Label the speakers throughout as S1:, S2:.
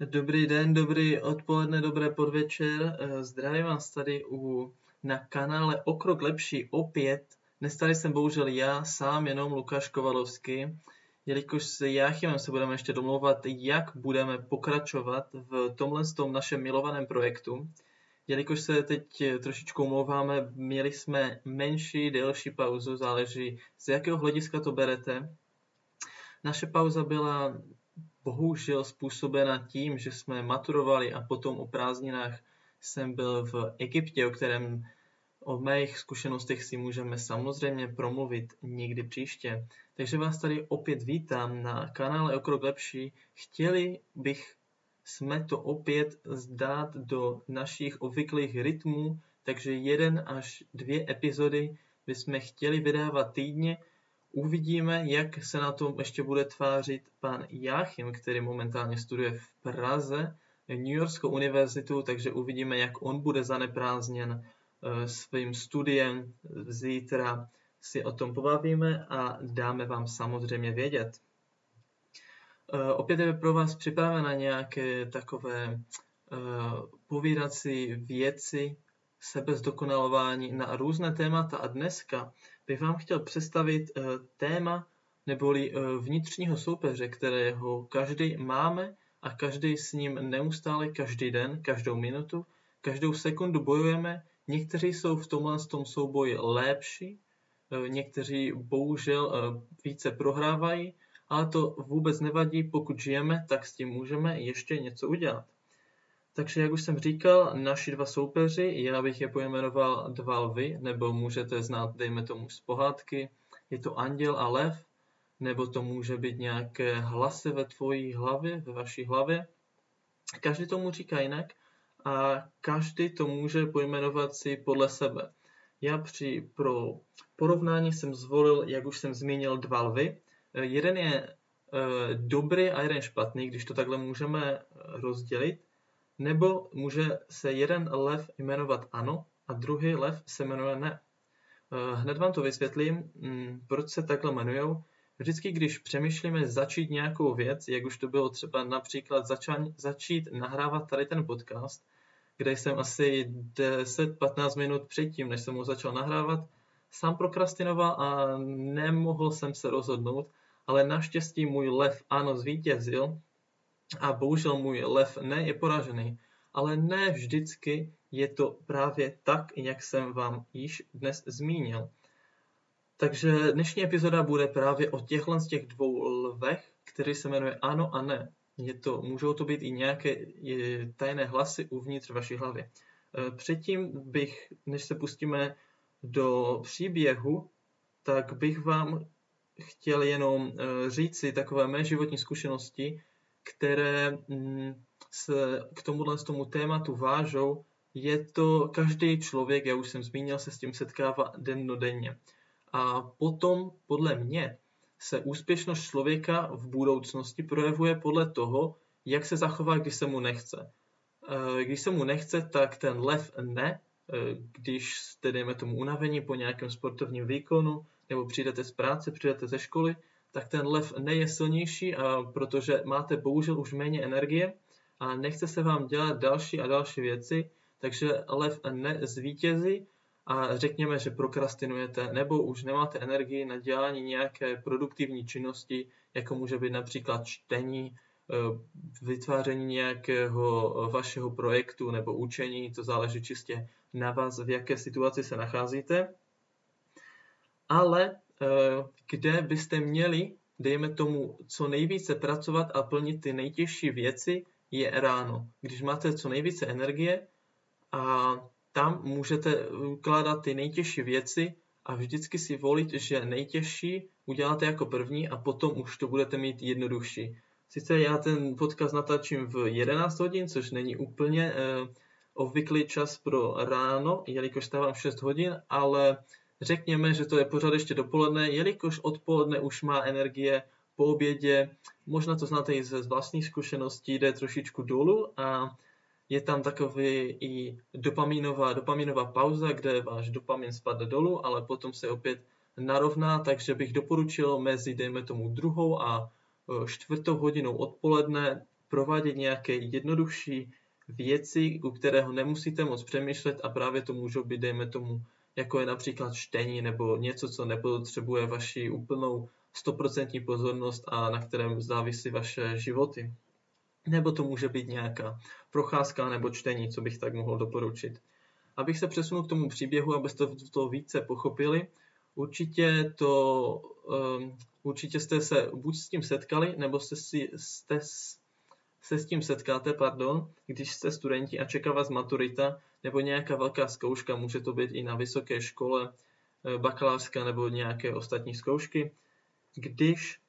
S1: Dobrý den, dobrý odpoledne, dobré podvečer. Eh, zdravím vás tady u, na kanále O krok lepší opět. Dnes tady jsem bohužel já sám, jenom Lukáš Kovalovský, jelikož s Jáchymem se budeme ještě domlouvat, jak budeme pokračovat v tomhle tom našem milovaném projektu. Jelikož se teď trošičku omlouváme, měli jsme menší, delší pauzu, záleží z jakého hlediska to berete. Naše pauza byla bohužel způsobena tím, že jsme maturovali a potom o prázdninách jsem byl v Egyptě, o kterém o mých zkušenostech si můžeme samozřejmě promluvit někdy příště. Takže vás tady opět vítám na kanále O krok lepší. Chtěli bych jsme to opět zdát do našich obvyklých rytmů, takže jeden až dvě epizody bychom chtěli vydávat týdně, Uvidíme, jak se na tom ještě bude tvářit pan Jáchym, který momentálně studuje v Praze, New Yorkskou univerzitu, takže uvidíme, jak on bude zaneprázdněn eh, svým studiem. Zítra si o tom pobavíme a dáme vám samozřejmě vědět. Eh, opět je pro vás připravena nějaké takové eh, povídací věci, sebezdokonalování na různé témata a dneska bych vám chtěl představit eh, téma neboli eh, vnitřního soupeře, kterého každý máme a každý s ním neustále, každý den, každou minutu, každou sekundu bojujeme. Někteří jsou v tomhle tom souboji lepší, eh, někteří bohužel více prohrávají, ale to vůbec nevadí, pokud žijeme, tak s tím můžeme ještě něco udělat. Takže jak už jsem říkal, naši dva soupeři, já bych je pojmenoval dva lvy, nebo můžete znát, dejme tomu, z pohádky. Je to anděl a lev, nebo to může být nějaké hlasy ve tvojí hlavě, ve vaší hlavě. Každý tomu říká jinak a každý to může pojmenovat si podle sebe. Já při pro porovnání jsem zvolil, jak už jsem zmínil, dva lvy. Jeden je e, dobrý a jeden špatný, když to takhle můžeme rozdělit. Nebo může se jeden lev jmenovat ano a druhý lev se jmenuje ne. Eh, hned vám to vysvětlím, mm, proč se takhle jmenují. Vždycky, když přemýšlíme začít nějakou věc, jak už to bylo třeba například začít nahrávat tady ten podcast, kde jsem asi 10-15 minut předtím, než jsem ho začal nahrávat, sám prokrastinoval a nemohl jsem se rozhodnout, ale naštěstí můj lev ano zvítězil a bohužel můj lev ne je poražený, ale ne vždycky je to právě tak, jak jsem vám již dnes zmínil. Takže dnešní epizoda bude právě o těchhle z těch dvou lvech, který se jmenuje ano a ne. Je to, můžou to být i nějaké tajné hlasy uvnitř vaší hlavy. E, předtím bych, než se pustíme do příběhu, tak bych vám chtěl jenom e, říct si takové mé životní zkušenosti, které mm, se k tomuhle tomu tématu vážou, je to každý člověk, já už jsem zmínil, se s tím setkává dennodenně. A potom, podle mě, se úspěšnost člověka v budoucnosti projevuje podle toho, jak se zachová, když se mu nechce. Eh, když se mu nechce, tak ten lev ne, eh, když jste, dejme tomu, unavení po nějakém sportovním výkonu, nebo přijdete z práce, přijdete ze školy, tak ten lev neje silnější, a protože máte bohužel už méně energie a nechce se vám dělat další a další věci, takže lev nezvítězí a řekněme, že prokrastinujete nebo už nemáte energii na dělání nějaké produktivní činnosti, jako může být například čtení, eh, vytváření nějakého vašeho projektu nebo učení, to záleží čistě na vás, v jaké situaci se nacházíte. Ale kde byste měli, dejme tomu, co nejvíce pracovat a plnit ty nejtěžší věci, je ráno, když máte co nejvíce energie a tam můžete ukládat ty nejtěžší věci a vždycky si volit, že nejtěžší uděláte jako první a potom už to budete mít jednodušší. Sice já ten podcast natáčím v 11 hodin, což není úplně eh, obvyklý čas pro ráno, jelikož stávám 6 hodin, ale Řekněme, že to je pořád ještě dopoledne, jelikož odpoledne už má energie po obědě, možná to znáte i ze vlastních zkušeností, jde trošičku dolů a je tam takový i dopaminová, dopaminová pauza, kde váš dopamin spadne dolů, ale potom se opět narovná, takže bych doporučil mezi, dejme tomu, druhou a e, čtvrtou hodinou odpoledne provádět nějaké jednodušší věci, u kterého nemusíte moc přemýšlet a právě to můžou být, dejme tomu, jako je například čtení nebo něco, co nepotřebuje vaši úplnou 100% pozornost a na kterém závisí vaše životy. Nebo to může být nějaká procházka nebo čtení, co bych tak mohl doporučit. Abych se přesunul k tomu příběhu, abyste to více pochopili, určitě, to, um, určitě jste se buď s tím setkali, nebo jste, si, jste se s tím setkáte, pardon, když jste studenti a čeká vás maturita nebo nějaká velká zkouška, může to být i na vysoké škole, eh, bakalářská nebo nějaké ostatní zkoušky, když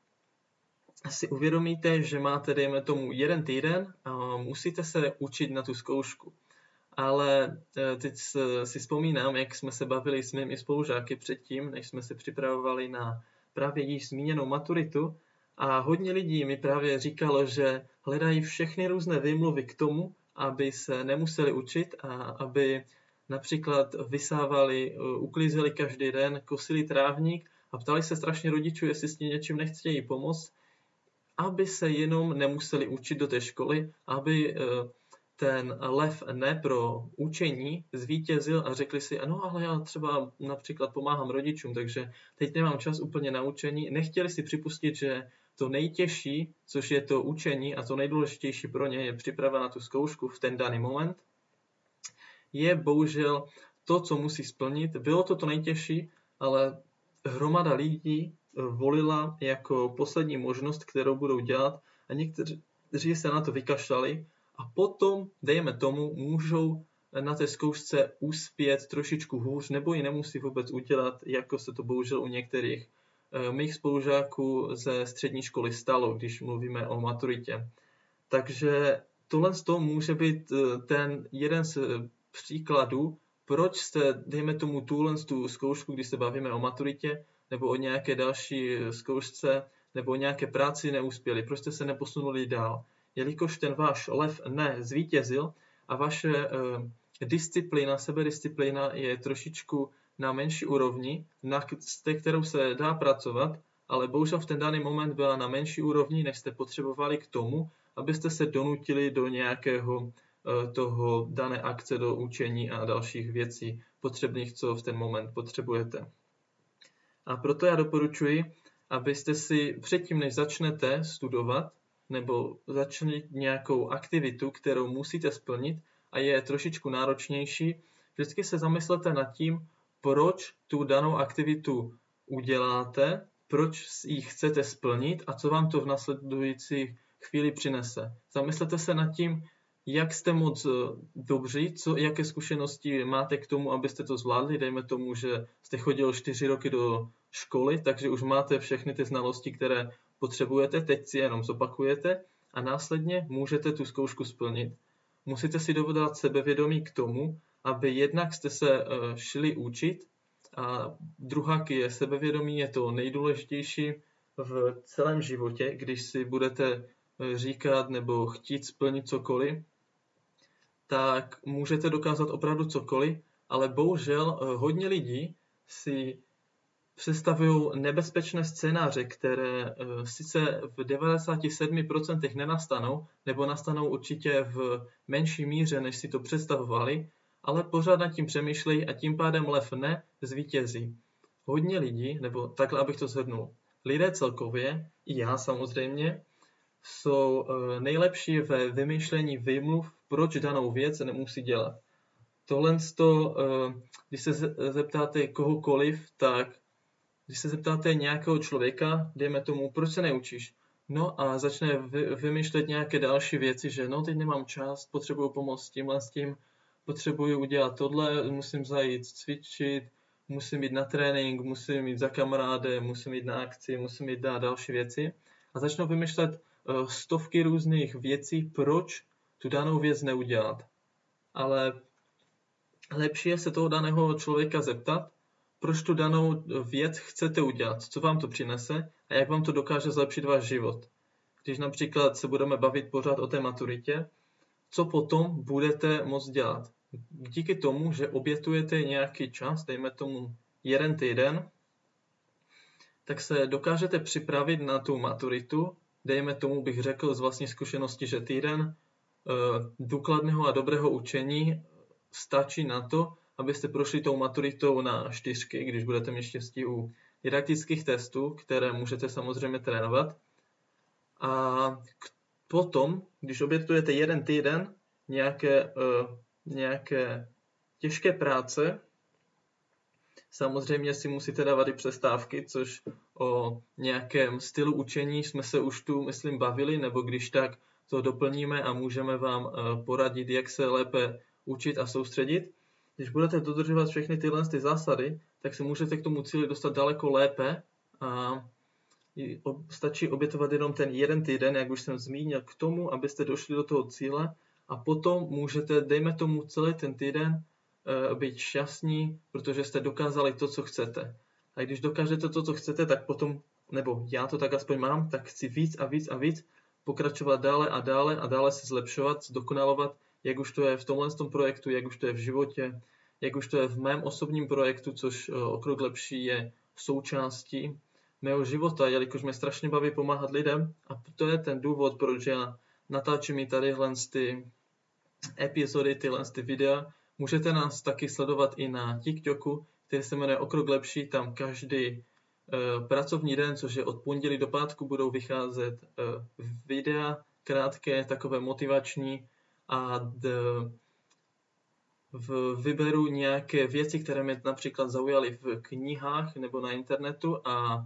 S1: si uvědomíte, že máte, dejme tomu, jeden týden a musíte se učit na tu zkoušku. Ale eh, teď si vzpomínám, jak jsme se bavili s mými spolužáky předtím, než jsme se připravovali na právě již zmíněnou maturitu. A hodně lidí mi právě říkalo, že hledají všechny různé výmluvy k tomu, aby se nemuseli učit a aby například vysávali, eh, uklízeli každý den, kosili trávník a ptali se strašně rodičů, jestli s tím něčím nechtějí pomoct, aby se jenom nemuseli učit do té školy, aby eh, ten lev ne pro učení zvítězil a řekli si, ano, ale já třeba například pomáhám rodičům, takže teď nemám čas úplně na učení. Nechtěli si připustit, že to nejtěžší, což je to učení a to nejdůležitější pro ně je připrava na tu zkoušku v ten daný moment, je bohužel to, co musí splnit. Bylo to to nejtěžší, ale hromada lidí volila jako poslední možnost, kterou budou dělat a někteří se na to vykašlali a potom, dejme tomu, můžou na té zkoušce uspět trošičku hůř nebo ji nemusí vůbec udělat, jako se to bohužel u některých mých spolužáků ze střední školy stalo, když mluvíme o maturitě. Takže tohle toho může být eh, ten jeden z příkladů, proč jste, dejme tomu, tuhle tu zkoušku, když se bavíme o maturitě, nebo o nějaké další zkoušce, nebo o nějaké práci neuspěli, proč jste se neposunuli dál. Jelikož ten váš lev nezvítězil a vaše uh, disciplína, sebedisciplína je trošičku na menší úrovni, na kterou se dá pracovat, ale bohužel v ten daný moment byla na menší úrovni, než jste potřebovali k tomu, abyste se donutili do nějakého eh, toho dané akce, do učení a dalších věcí potřebných, co v ten moment potřebujete. A proto já doporučuji, abyste si předtím, než začnete studovat, nebo začnete nějakou aktivitu, kterou musíte splnit a je trošičku náročnější, vždycky se zamyslete nad tím, proč tu danou aktivitu uděláte, proč ji chcete splnit a co vám to v nasledující chvíli přinese. Zamyslete se nad tím, jak jste moc eh, dobří, co, jaké zkušenosti máte k tomu, abyste to zvládli. Dejme tomu, že jste chodil čtyři roky do školy, takže už máte všechny ty znalosti, které potřebujete, teď si jenom zopakujete a následně můžete tu zkoušku splnit. Musíte si dovodat sebevědomí k tomu, aby jednak jste se eh, šli učit a druhá je sebevědomí, je to nejdůležitější v celém životě, když si budete eh, říkat nebo chtít splnit cokoliv, tak můžete dokázat opravdu cokoliv, ale bohužel eh, hodně lidí si představují nebezpečné scénáře, které sice v 97% nenastanou, nebo nastanou určitě v menší míře, než si to představovali, ale pořád nad tím přemýšlejí a tím pádem lev ne zvítězí. Hodně lidí, nebo takhle abych to zhrnul, lidé celkově, i já samozřejmě, jsou eh, nejlepší ve vymýšlení výmluv, proč danou věc nemusí dělat. Tohle, eh, když se zeptáte kohokoliv, tak když se zeptáte nějakého člověka, dejme tomu, proč se neučíš? No a začne vymýšlet nějaké další věci, že no teď nemám čas, potřebuju pomoct s tímhle s tím, potřebuji udělat tohle, musím zajít cvičit, musím jít na trénink, musím jít za kamarádem, musím jít na akci, musím jít na další věci a začnu vymýšlet uh, stovky různých věcí, proč tu danou věc neudělat. Ale lepší je se toho daného člověka zeptat, proč tu danou věc chcete udělat, co vám to přinese a jak vám to dokáže zlepšit váš život. Když například se budeme bavit pořád o té maturitě, co potom budete moct dělat díky tomu, že obětujete nějaký čas, dejme tomu jeden týden, tak se dokážete připravit na tu maturitu dejme tomu bych řekl z vlastní zkušenosti, že týden důkladného a dobrého učení stačí na to, abyste prošli tou maturitou na čtyřky, když budete mít štěstí u didaktických testů, které můžete samozřejmě trénovat. A potom, když obětujete jeden týden nějaké, uh, nějaké těžké práce, samozřejmě si musíte dávat i přestávky, což o nějakém stylu učení jsme se už tu, myslím, bavili, nebo když tak to doplníme a můžeme vám uh, poradit, jak se lépe učit a soustředit. Když budete dodržovat všechny tyhle ty zásady, tak se můžete k tomu cíli dostat daleko lépe a stačí obětovat jenom ten jeden týden, jak už jsem zmínil, k tomu, abyste došli do toho cíle a potom můžete, dejme tomu celý ten týden, eh, být šťastní, protože jste dokázali to, co chcete. A když dokážete to, co chcete, tak potom, nebo já to tak aspoň mám, tak chci víc a víc a víc, pokračovat dále a dále a dále se zlepšovat, zdokonalovat, jak už to je v tomhle tom projektu, jak už to je v životě, jak už to je v mém osobním projektu, což eh, o krok lepší je součástí mého života, jelikož mě strašně baví pomáhat lidem. A to je ten důvod, proč já natáčím i tady ty epizody, tyhle ty videa. Můžete nás taky sledovat i na TikToku, který se jmenuje O krok lepší, tam každý uh, pracovní den, což je od pondělí do pátku, budou vycházet uh, videa krátké, takové motivační. A d, v, vyberu nějaké věci, které mě například zaujaly v knihách nebo na internetu. A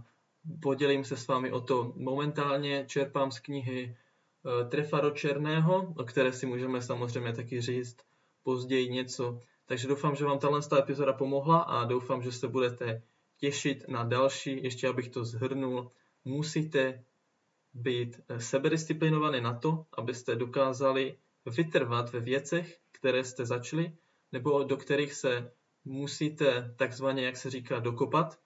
S1: podělím se s vámi o to. Momentálně čerpám z knihy eh, Trefaro Černého, o které si můžeme samozřejmě taky říct později něco. Takže doufám, že vám tato epizoda pomohla a doufám, že se budete těšit na další. Ještě abych to zhrnul, musíte být eh, sebedisciplinovaný na to, abyste dokázali vytrvat ve věcech, které jste začali, nebo do kterých se musíte takzvaně, jak se říká, dokopat.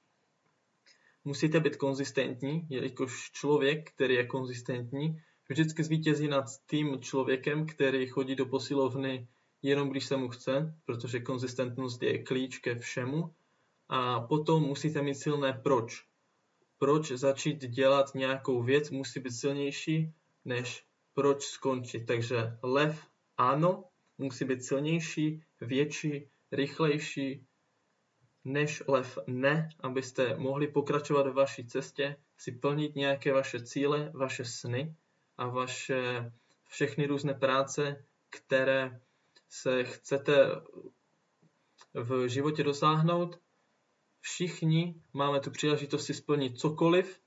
S1: Musíte být konzistentní, jelikož člověk, který je konzistentní, vždycky zvítězí nad tím člověkem, který chodí do posilovny jenom když se mu chce, protože konzistentnost je klíč ke všemu. A potom musíte mít silné proč. Proč začít dělat nějakou věc musí být silnější, než proč skončit. Takže lev ano, musí být silnější, větší, rychlejší než lev ne, abyste mohli pokračovat v vaší cestě, si plnit nějaké vaše cíle, vaše sny a vaše všechny různé práce, které se chcete v životě dosáhnout. Všichni máme tu příležitost si splnit cokoliv,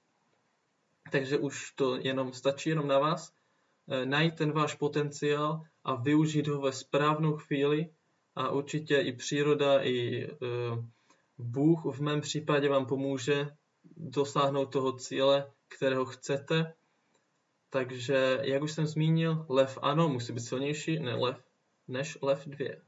S1: takže už to jenom stačí jenom na vás. Eh, najít ten váš potenciál a využít ho ve správnou chvíli a určitě i příroda, i eh, Bůh v mém případě vám pomůže dosáhnout toho cíle, kterého chcete. Takže, jak už jsem zmínil, lev ano, musí být silnější ne lev, než lev 2.